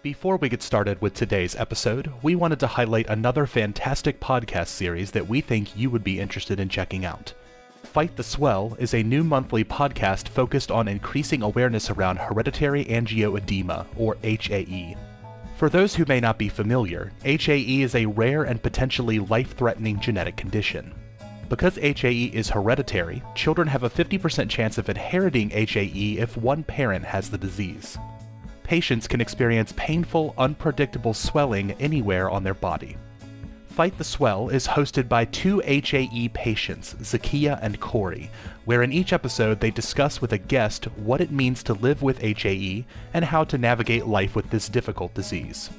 Before we get started with today's episode, we wanted to highlight another fantastic podcast series that we think you would be interested in checking out. Fight the Swell is a new monthly podcast focused on increasing awareness around hereditary angioedema, or HAE. For those who may not be familiar, HAE is a rare and potentially life threatening genetic condition. Because HAE is hereditary, children have a 50% chance of inheriting HAE if one parent has the disease. Patients can experience painful, unpredictable swelling anywhere on their body. Fight the Swell is hosted by two HAE patients, Zakia and Corey, where in each episode they discuss with a guest what it means to live with HAE and how to navigate life with this difficult disease.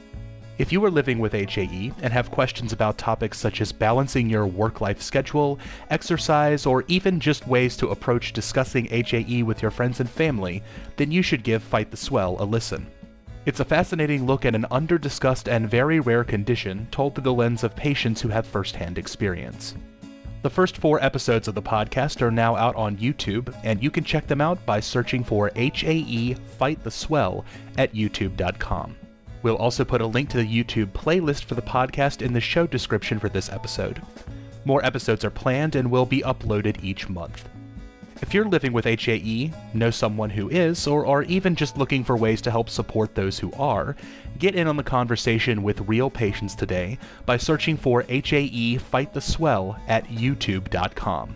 If you are living with HAE and have questions about topics such as balancing your work life schedule, exercise, or even just ways to approach discussing HAE with your friends and family, then you should give Fight the Swell a listen. It's a fascinating look at an under-discussed and very rare condition told through the lens of patients who have firsthand experience. The first four episodes of the podcast are now out on YouTube, and you can check them out by searching for HAE Fight the Swell at youtube.com. We'll also put a link to the YouTube playlist for the podcast in the show description for this episode. More episodes are planned and will be uploaded each month. If you're living with HAE, know someone who is, or are even just looking for ways to help support those who are, get in on the conversation with real patients today by searching for HAE Fight the Swell at youtube.com.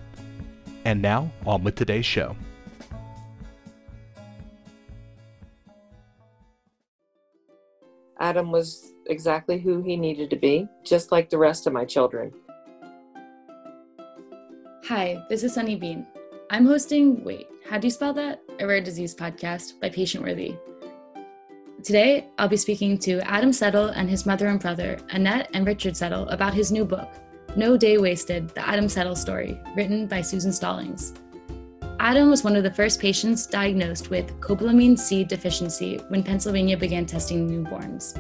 And now, on with today's show. Adam was exactly who he needed to be, just like the rest of my children. Hi, this is Sunny Bean. I'm hosting Wait, How Do You Spell That? A Rare Disease podcast by Patient Worthy. Today, I'll be speaking to Adam Settle and his mother and brother, Annette and Richard Settle, about his new book, No Day Wasted The Adam Settle Story, written by Susan Stallings. Adam was one of the first patients diagnosed with cobalamin C deficiency when Pennsylvania began testing newborns.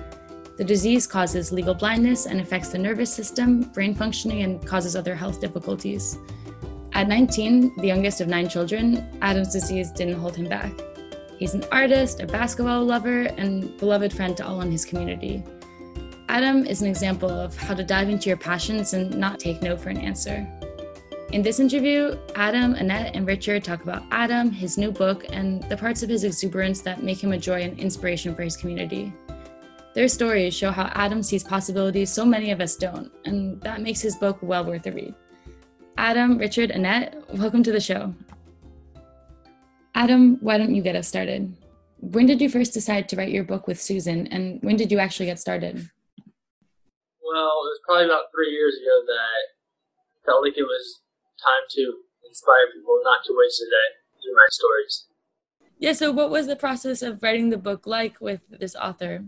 The disease causes legal blindness and affects the nervous system, brain functioning, and causes other health difficulties. At 19, the youngest of nine children, Adam's disease didn't hold him back. He's an artist, a basketball lover, and beloved friend to all in his community. Adam is an example of how to dive into your passions and not take no for an answer. In this interview, Adam, Annette, and Richard talk about Adam, his new book, and the parts of his exuberance that make him a joy and inspiration for his community. Their stories show how Adam sees possibilities so many of us don't, and that makes his book well worth a read. Adam, Richard, Annette, welcome to the show. Adam, why don't you get us started? When did you first decide to write your book with Susan, and when did you actually get started? Well, it was probably about three years ago that felt like it was time to inspire people not to waste a day through my stories. Yeah, so what was the process of writing the book like with this author?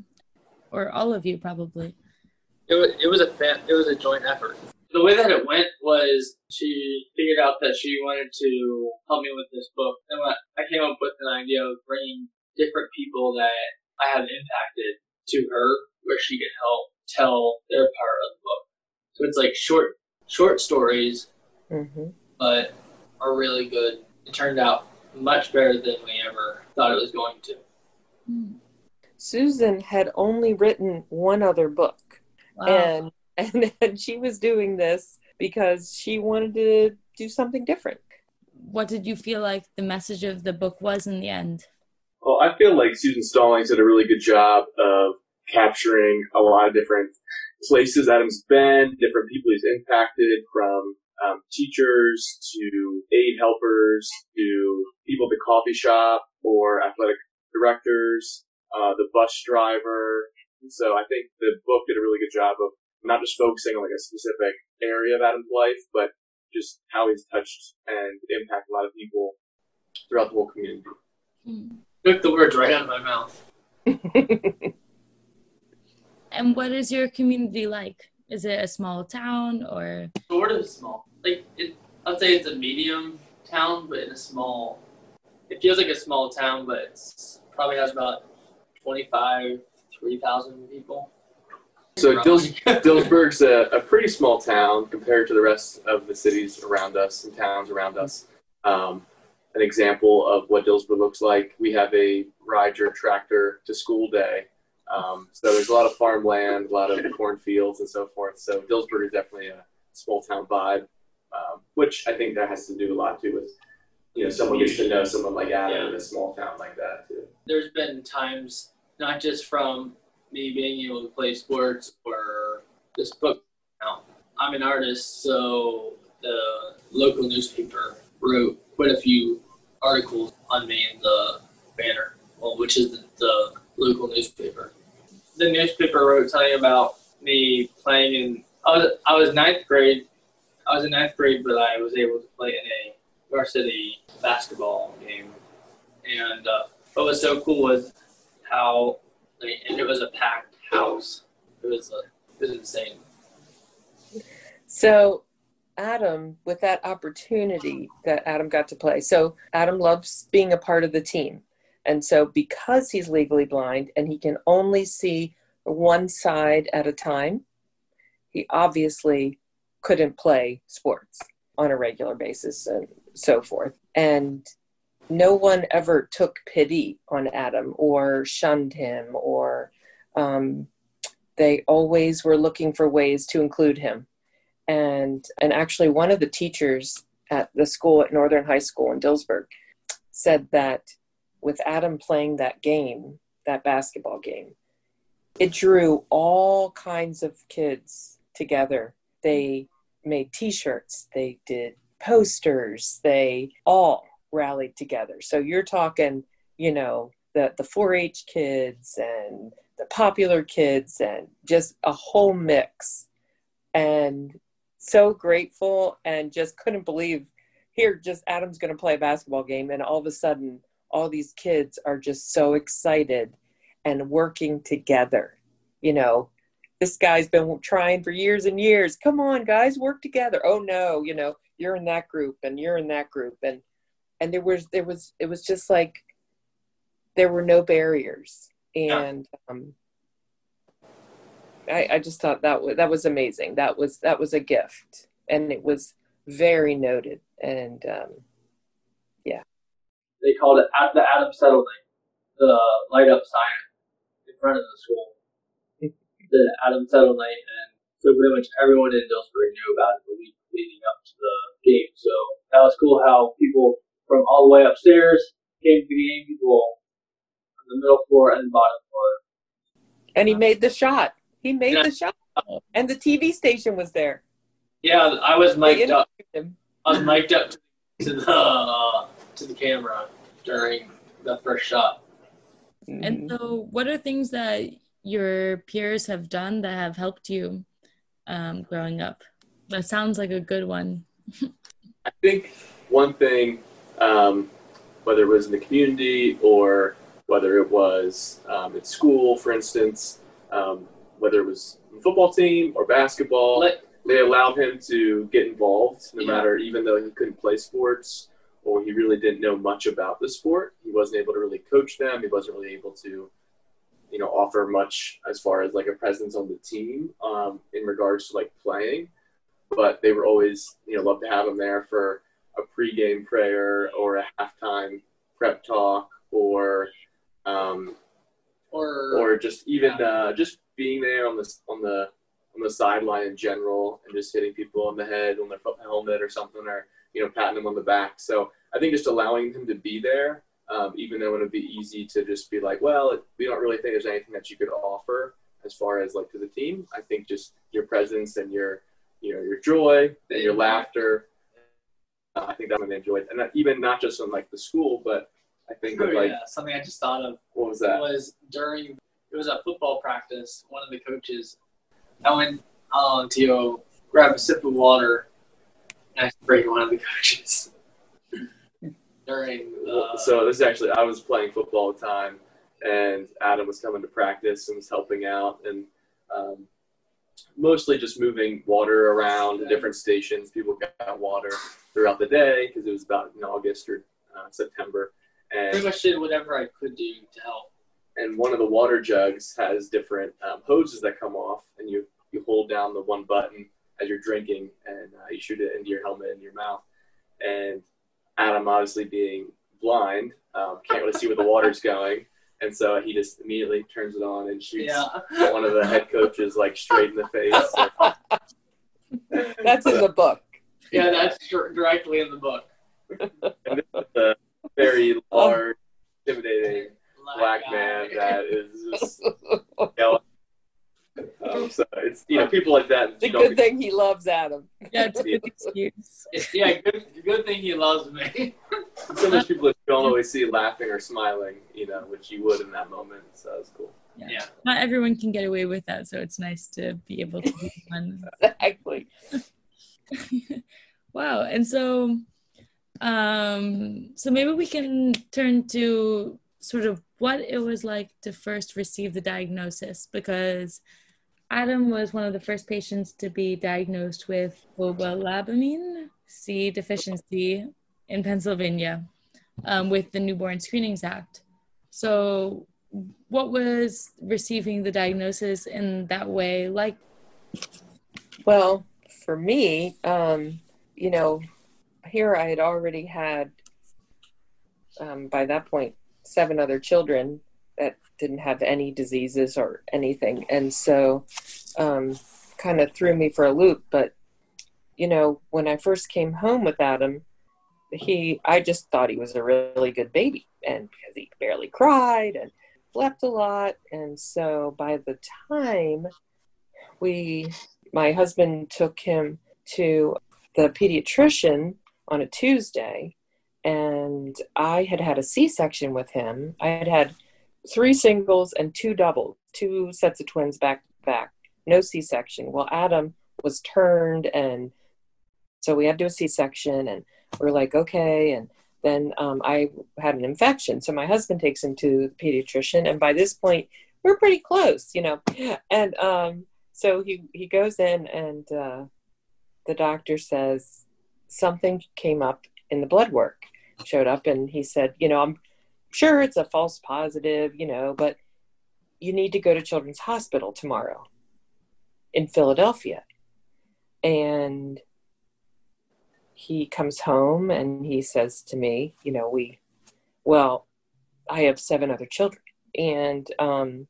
Or all of you, probably? It was, it was a fa- it was a joint effort. The way that it went was she figured out that she wanted to help me with this book, and I came up with an idea of bringing different people that I have impacted to her, where she could help tell their part of the book. So it's like short short stories mm-hmm. but are really good. It turned out much better than we ever thought it was going to. Susan had only written one other book, wow. and, and and she was doing this because she wanted to do something different. What did you feel like the message of the book was in the end? Well, I feel like Susan Stallings did a really good job of capturing a lot of different places Adam's been, different people he's impacted from um, teachers to aid helpers to people at the coffee shop or athletic directors, uh, the bus driver. So I think the book did a really good job of not just focusing on like a specific area of Adam's life, but just how he's touched and impacted a lot of people throughout the whole community. Mm. Took the words right out of my mouth. and what is your community like? Is it a small town or? Sort of small. Like it, I'd say it's a medium town, but in a small. It feels like a small town, but it's probably has about 25, 3,000 people. So Dils- Dillsburg's a, a, pretty small town compared to the rest of the cities around us and towns around us. Um, an example of what Dillsburg looks like, we have a ride your tractor to school day Um, so there's a lot of farmland, a lot of cornfields, and so forth. So Dillsburg is definitely a small town vibe, um, which I think that has to do a lot too with you know someone gets to know someone like Adam Yeah. in a small town like that too. There's been times, not just from me being able to play sports or this book. Now, I'm an artist, so the local newspaper wrote quite a few articles on me in the banner, well, which is the, the local newspaper. The newspaper wrote something about me playing in. I was I was ninth grade. I was in ninth grade, but I was able to play in a varsity basketball game. And uh, what was so cool was how, mean, and it was a packed house. It was uh, it was insane. So, Adam, with that opportunity that Adam got to play, so Adam loves being a part of the team. And so, because he's legally blind and he can only see one side at a time, he obviously couldn't play sports on a regular basis and so forth. And no one ever took pity on Adam or shunned him, or um, they always were looking for ways to include him and and actually one of the teachers at the school at Northern High School in Dillsburg said that with Adam playing that game, that basketball game, it drew all kinds of kids together. They made t-shirts, they did posters, they all rallied together. So you're talking, you know, the the 4-H kids and the popular kids and just a whole mix and so grateful and just couldn't believe here just adam's going to play a basketball game and all of a sudden all these kids are just so excited and working together you know. This guy's been trying for years and years. Come on guys work together. Oh no you know you're in that group and you're in that group. And and there was there was it was just like there were no barriers. And um I, I just thought that was that was amazing. That was that was a gift, and it was very noted. And um, They called it at the Adam Settlement, the light up sign in front of the school. the Adam Settlement, and so pretty much everyone in Dillsburg knew about it the week leading up to the game. So that was cool how people from all the way upstairs came to the game, people on the middle floor and the bottom floor. and he made the shot. He made the shot, and the TV station was there. Yeah, I was mic'd up. I was mic'd up to the uh, to the camera during the first shot. And Mhm. so, what are things that your peers have done that have helped you um, growing up? That sounds like a good one. I think one thing, um, whether it was in the community or whether it was um, at school, for instance, um, whether it was football team or basketball, they allowed him to get involved no Yeah. matter even though he couldn't play sports or he really didn't know much about the sport. He wasn't able to really coach them. He wasn't really able to you know offer much as far as like a presence on the team um, in regards to like playing. But they were always you know love to have him there for a pregame prayer or a halftime prep talk or um, or, or just even uh, just being there on the on the on the sideline in general and just hitting people on the head on their helmet or something or you know patting them on the back. So I think just allowing him to be there, um, even though it would be easy to just be like, well, we don't really think there's anything that you could offer as far as like to the team. I think just your presence and your you know your joy and your laughter. Uh, I think that's what they enjoyed, and that even not just in like the school, but I think Oh, that like yeah, something I just thought of what was that? was during it was a football practice. One of the coaches, I went um, to grab a sip of water, and I sprayed one of the coaches during the. so this is actually I was playing football at the time, and Adam was coming to practice and was helping out, and um, mostly just moving water around the different stations. People got water throughout the day because it was about in August or uh, September, And pretty much did whatever I could do to help. and one of the water jugs has different um, hoses that come off, and you you hold down the one button as you're drinking, and uh, you shoot it into your helmet and your mouth. And Adam, obviously being blind, um, can't really see where the water's going. And so he just immediately turns it on and shoots Yeah. one of the head coaches like straight in the face. That's in the book. Yeah, that's dir- directly in the book. And this is a very large, intimidating black guy. man that is just yelling. so it's you know people like that. The a you don't good thing he loves Adam. Yeah, it's a good excuse. Yeah, good, good thing he loves me. So much people that don't always see laughing or smiling, you know, which you would in that moment. So that was cool. Yeah. Yeah. Not everyone can get away with that, so it's nice to be able to be one. Exactly. wow. And so um so maybe we can turn to sort of what it was like to first receive the diagnosis because Adam was one of the first patients to be diagnosed with cobalamin C deficiency in Pennsylvania um, with the Newborn Screenings Act. So, what was receiving the diagnosis in that way like? Well, for me, um, you know, here I had already had, um, by that point, seven other children didn't have any diseases or anything. And so, um, kind of threw me for a loop. But, you know, when I first came home with Adam, he, I just thought he was a really good baby. And because he barely cried and slept a lot. And so by the time we my husband took him to the pediatrician on a Tuesday, and I had had a C section with him. I had had three singles and two doubles, two sets of twins back to back, no C section. Well, Adam was turned, and so we had to do a C section, and we're like, okay. And then um, I had an infection. So my husband takes him to the pediatrician, and by this point, we're pretty close, you know. And um, so he he goes in and uh, the doctor says something came up in the blood work showed up and he said you know i'm sure it's a false positive you know but you need to go to children's hospital tomorrow in philadelphia. And he comes home and he says to me you know we well i have seven other children. And um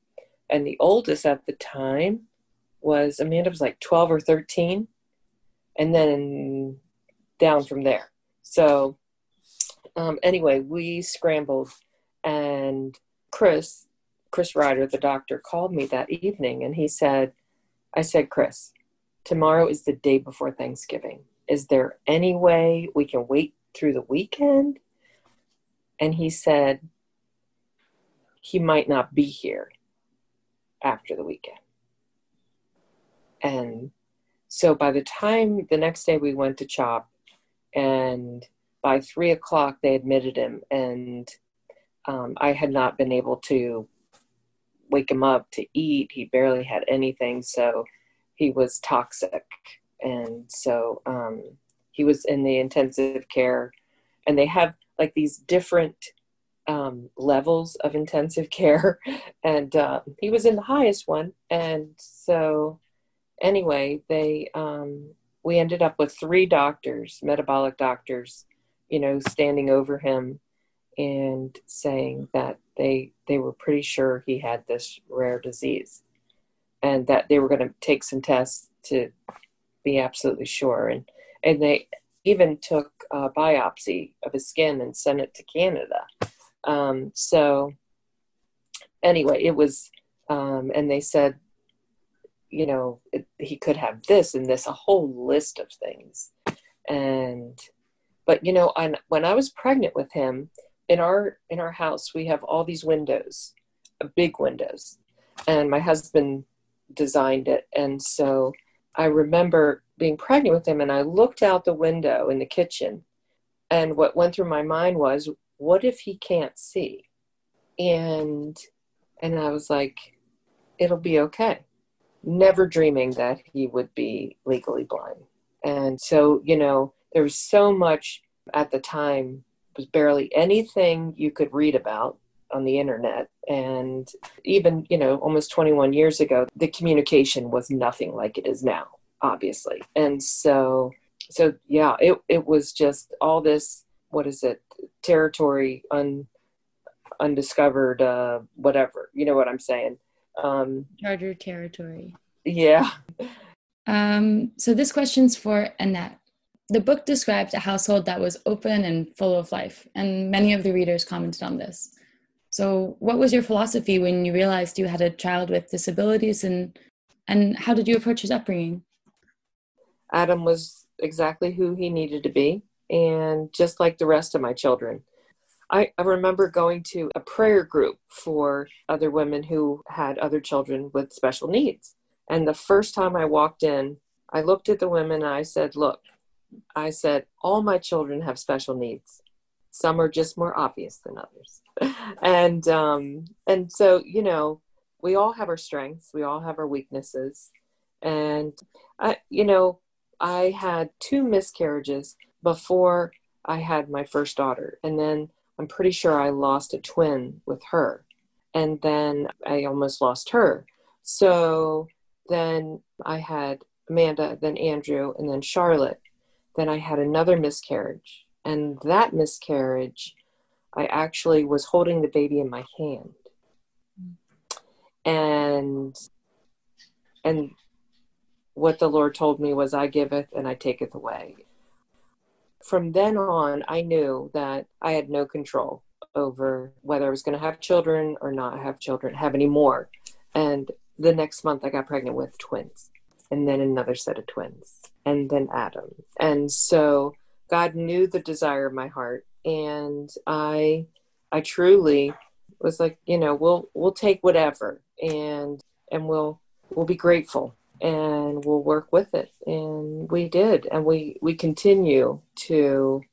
and the oldest at the time was Amanda was like 12 or 13 and then down from there. So um, anyway, we scrambled and Chris, Chris Ryder, the doctor, called me that evening and he said, I said, Chris, tomorrow is the day before Thanksgiving. Is there any way we can wait through the weekend? And he said, he might not be here after the weekend. And so by the time the next day we went to CHOP, and by three o'clock they admitted him, and um, I had not been able to wake him up to eat. He barely had anything, so he was toxic. And so um, he was in the intensive care, and they have like these different um, levels of intensive care, and uh, he was in the highest one. And so anyway, they um, we ended up with three doctors, metabolic doctors, you know, standing over him and saying that they they were pretty sure he had this rare disease, and that they were going to take some tests to be absolutely sure. And and they even took a biopsy of his skin and sent it to Canada. Um, so anyway, it was, um, and they said you know it, he could have this and this a whole list of things and but you know I, when i was pregnant with him in our in our house we have all these windows uh, big windows and my husband designed it. And so i remember being pregnant with him and i looked out the window in the kitchen and what went through my mind was what if he can't see? And and i was like it'll be okay. Never dreaming that he would be legally blind. And so, you know, there was so much at the time, was barely anything you could read about on the internet. And even, you know, almost 21 years ago, the communication was nothing like it is now, obviously. And so, so yeah, it, it was just all this, what is it, territory un, undiscovered uh, whatever. You know what I'm saying? Um, Charter territory. Yeah. Um, so this question's for Annette. The book described a household that was open and full of life, and many of the readers commented on this. So, what was your philosophy when you realized you had a child with disabilities, and and how did you approach his upbringing? Adam was exactly who he needed to be, and just like the rest of my children. I, I remember going to a prayer group for other women who had other children with special needs. And the first time I walked in, I looked at the women and I said, Look, I said, all my children have special needs. Some are just more obvious than others. and um, and so, you know, we all have our strengths, we all have our weaknesses. And I, you know, I had two miscarriages before I had my first daughter. And then I'm pretty sure I lost a twin with her. And then I almost lost her. So then I had Amanda, then Andrew, and then Charlotte. Then I had another miscarriage. And that miscarriage, I actually was holding the baby in my hand. And and what the Lord told me was I giveth and I taketh away. From then on, I knew that I had no control over whether I was going to have children or not have children, have any more. And the next month, I got pregnant with twins, and then another set of twins, and then Adam. And so God knew the desire of my heart, and I, I truly was like, you know, we'll we'll take whatever, and and we'll we'll be grateful and we'll work with it and we did and we we continue to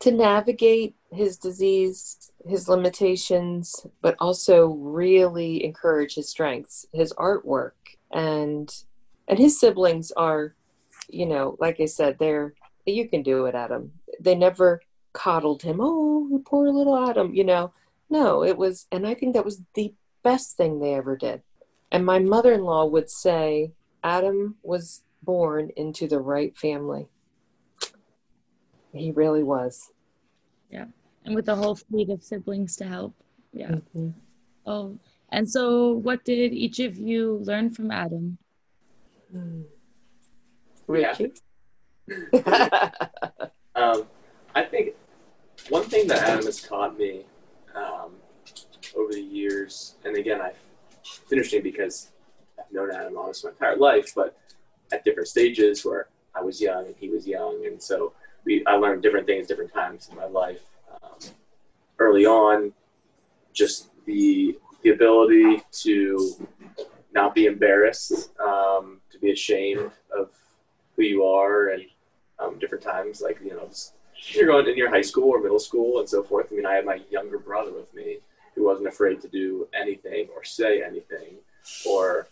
to navigate his disease his limitations but also really encourage his strengths his artwork and and his siblings are you know like i said they're you can do it adam they never coddled him oh poor little adam you know no it was and i think that was the best thing they ever did and my mother-in-law would say Adam was born into the right family. He really was. Yeah. And with a whole fleet of siblings to help. Yeah. Mm-hmm. Oh, and so what did each of you learn from Adam? Hmm. Richie? um, I think one thing that Adam has taught me um, over the years, and again, I, it's interesting because I've known Adam almost my entire life, but at different stages where I was young and he was young, and so we I learned different things different times in my life. Um, early on, just the the ability to not be embarrassed, um, to be ashamed who you are, and um, different times like you know you're going in your high school or middle school and so forth. I mean, I had my younger brother with me who wasn't afraid to do anything or say anything or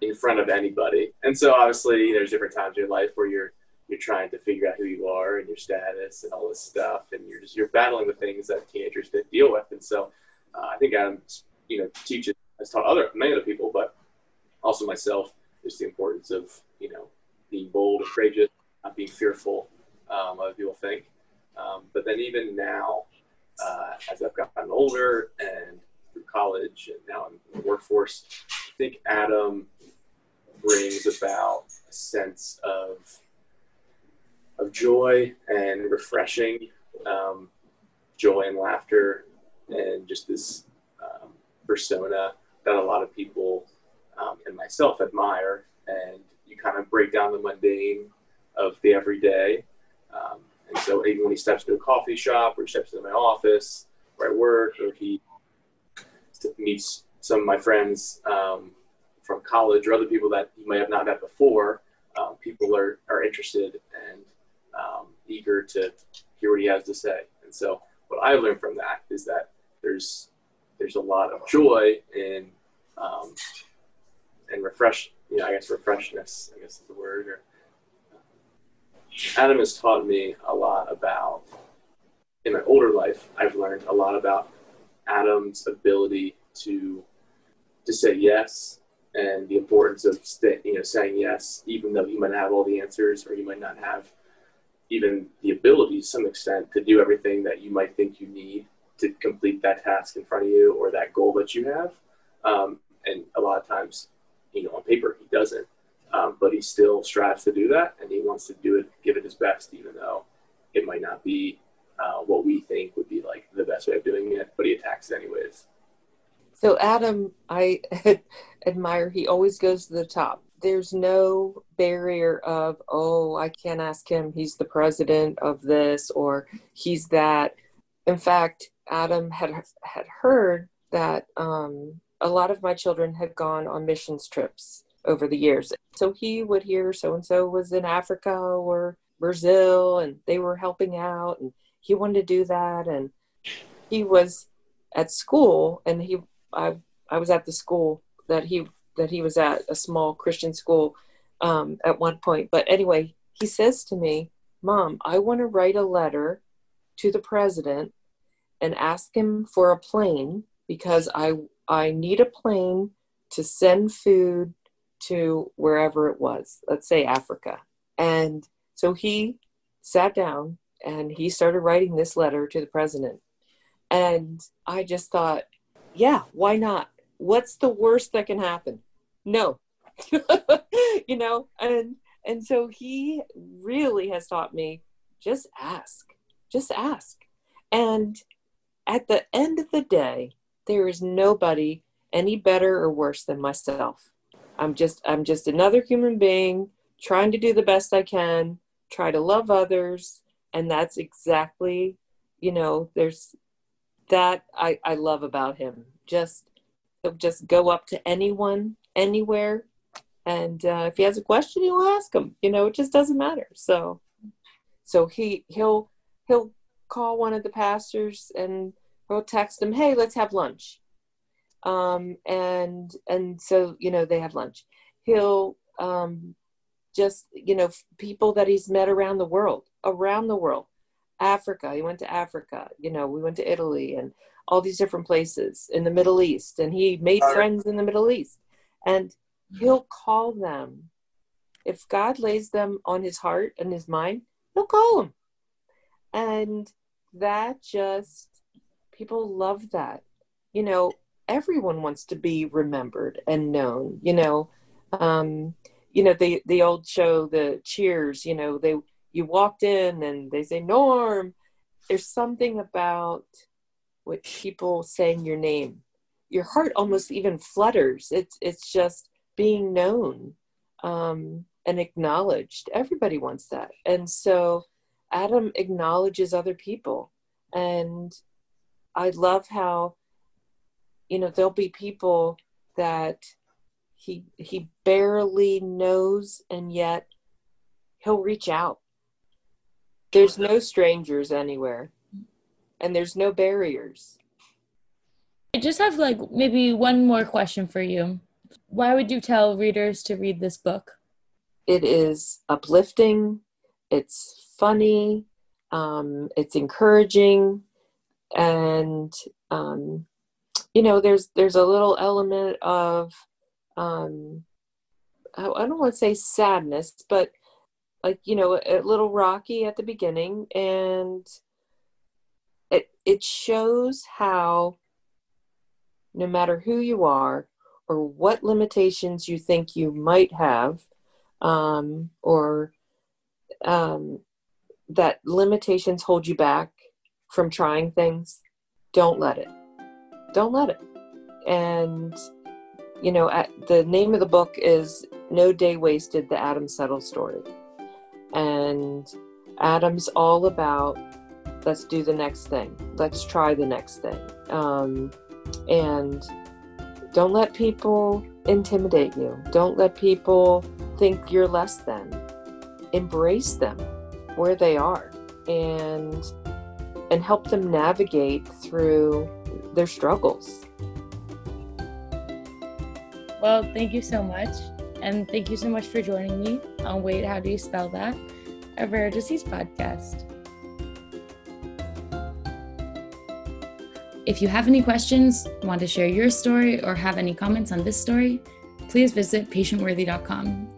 in front of anybody. And so obviously there's different times in your life where you're you're trying to figure out who you are and your status and all this stuff, and you're just you're battling with things that teenagers didn't deal with. And so uh, I think Adam, you know, teaches has taught other many other people, but also myself, just the importance of you know being bold and courageous, not being fearful. Um, other people think, um, but then even now, uh, as I've gotten older and through college and now I'm in the workforce, I think Adam brings about a sense of of joy and refreshing um, joy and laughter and just this um, persona that a lot of people um, and myself admire and kind of break down the mundane of the everyday um, and so even when he steps into a coffee shop or he steps into my office or I work or he meets some of my friends um, from college or other people that you may have not met before, um, people are, are interested and um, eager to hear what he has to say. And so what I learned from that is that there's there's a lot of joy in um, and refresh, you know, I guess refreshness, I guess is the word. Or, uh, Adam has taught me a lot about, in my older life, I've learned a lot about Adam's ability to to say yes and the importance of stay, you know saying yes, even though you might not have all the answers or you might not have even the ability to some extent to do everything that you might think you need. to complete that task in front of you or that goal that you have. Um, and a lot of times, you know, on paper, he doesn't. Um, but he still strives to do that and he wants to do it, give it his best, even though it might not be uh, what we think would be like the best way of doing it, but he attacks anyways. So Adam, I admire. He always goes to the top. There's no barrier of oh, I can't ask him. He's the president of this or he's that. In fact, Adam had had heard that um, a lot of my children had gone on missions trips over the years. So he would hear so and so was in Africa or Brazil and they were helping out and he wanted to do that and he was at school and he I I was at the school that he that he was at a small Christian school um, at one point. But anyway, he says to me, "Mom, I want to write a letter to the president and ask him for a plane because I I need a plane to send food to wherever it was. Let's say Africa." And so he sat down and he started writing this letter to the president. And I just thought, yeah, why not? What's the worst that can happen? No. you know, and and so he really has taught me just ask. Just ask. And at the end of the day, there is nobody any better or worse than myself. I'm just I'm just another human being trying to do the best I can, try to love others, and that's exactly, you know, there's that I I love about him just just go up to anyone anywhere and uh, if he has a question he'll ask him you know it just doesn't matter so so he he'll he'll call one of the pastors and he'll text him hey let's have lunch um and and so you know they have lunch he'll um just you know people that he's met around the world around the world africa he went to africa you know we went to italy and all these different places in the Middle East, and he made friends in the Middle East. And he'll call them. If God lays them on his heart and his mind, he'll call them. And that just, people love that. You know, everyone wants to be remembered and known, you know. Um, you know, the, the old show, the Cheers, you know, they, you walked in and they say, Norm. There's something about with people saying your name. Your heart almost even flutters. It's it's just being known um, and acknowledged. Everybody wants that, and so Adam acknowledges other people, and I love how you know there'll be people that he he barely knows, and yet he'll reach out. There's no strangers anywhere and there's no barriers. I just have like maybe one more question for you. Why would you tell readers to read this book? It is uplifting, it's funny, um, it's encouraging, and um, you know, there's there's a little element of um, I don't want to say sadness, but like you know, a little rocky at the beginning, and it it shows how no matter who you are or what limitations you think you might have um, or um, that limitations hold you back from trying things don't let it. Don't let it. And you know at, the name of the book is no day wasted the adam settle story. And adam's all about let's do the next thing. Let's try the next thing. Um, and don't let people intimidate you. Don't let people think you're less than. Embrace them where they are. And and help them navigate through their struggles. Well thank you so much and thank you so much for joining me on wait how do you spell that a rare disease podcast. If you have any questions, want to share your story, or have any comments on this story, please visit patientworthy.com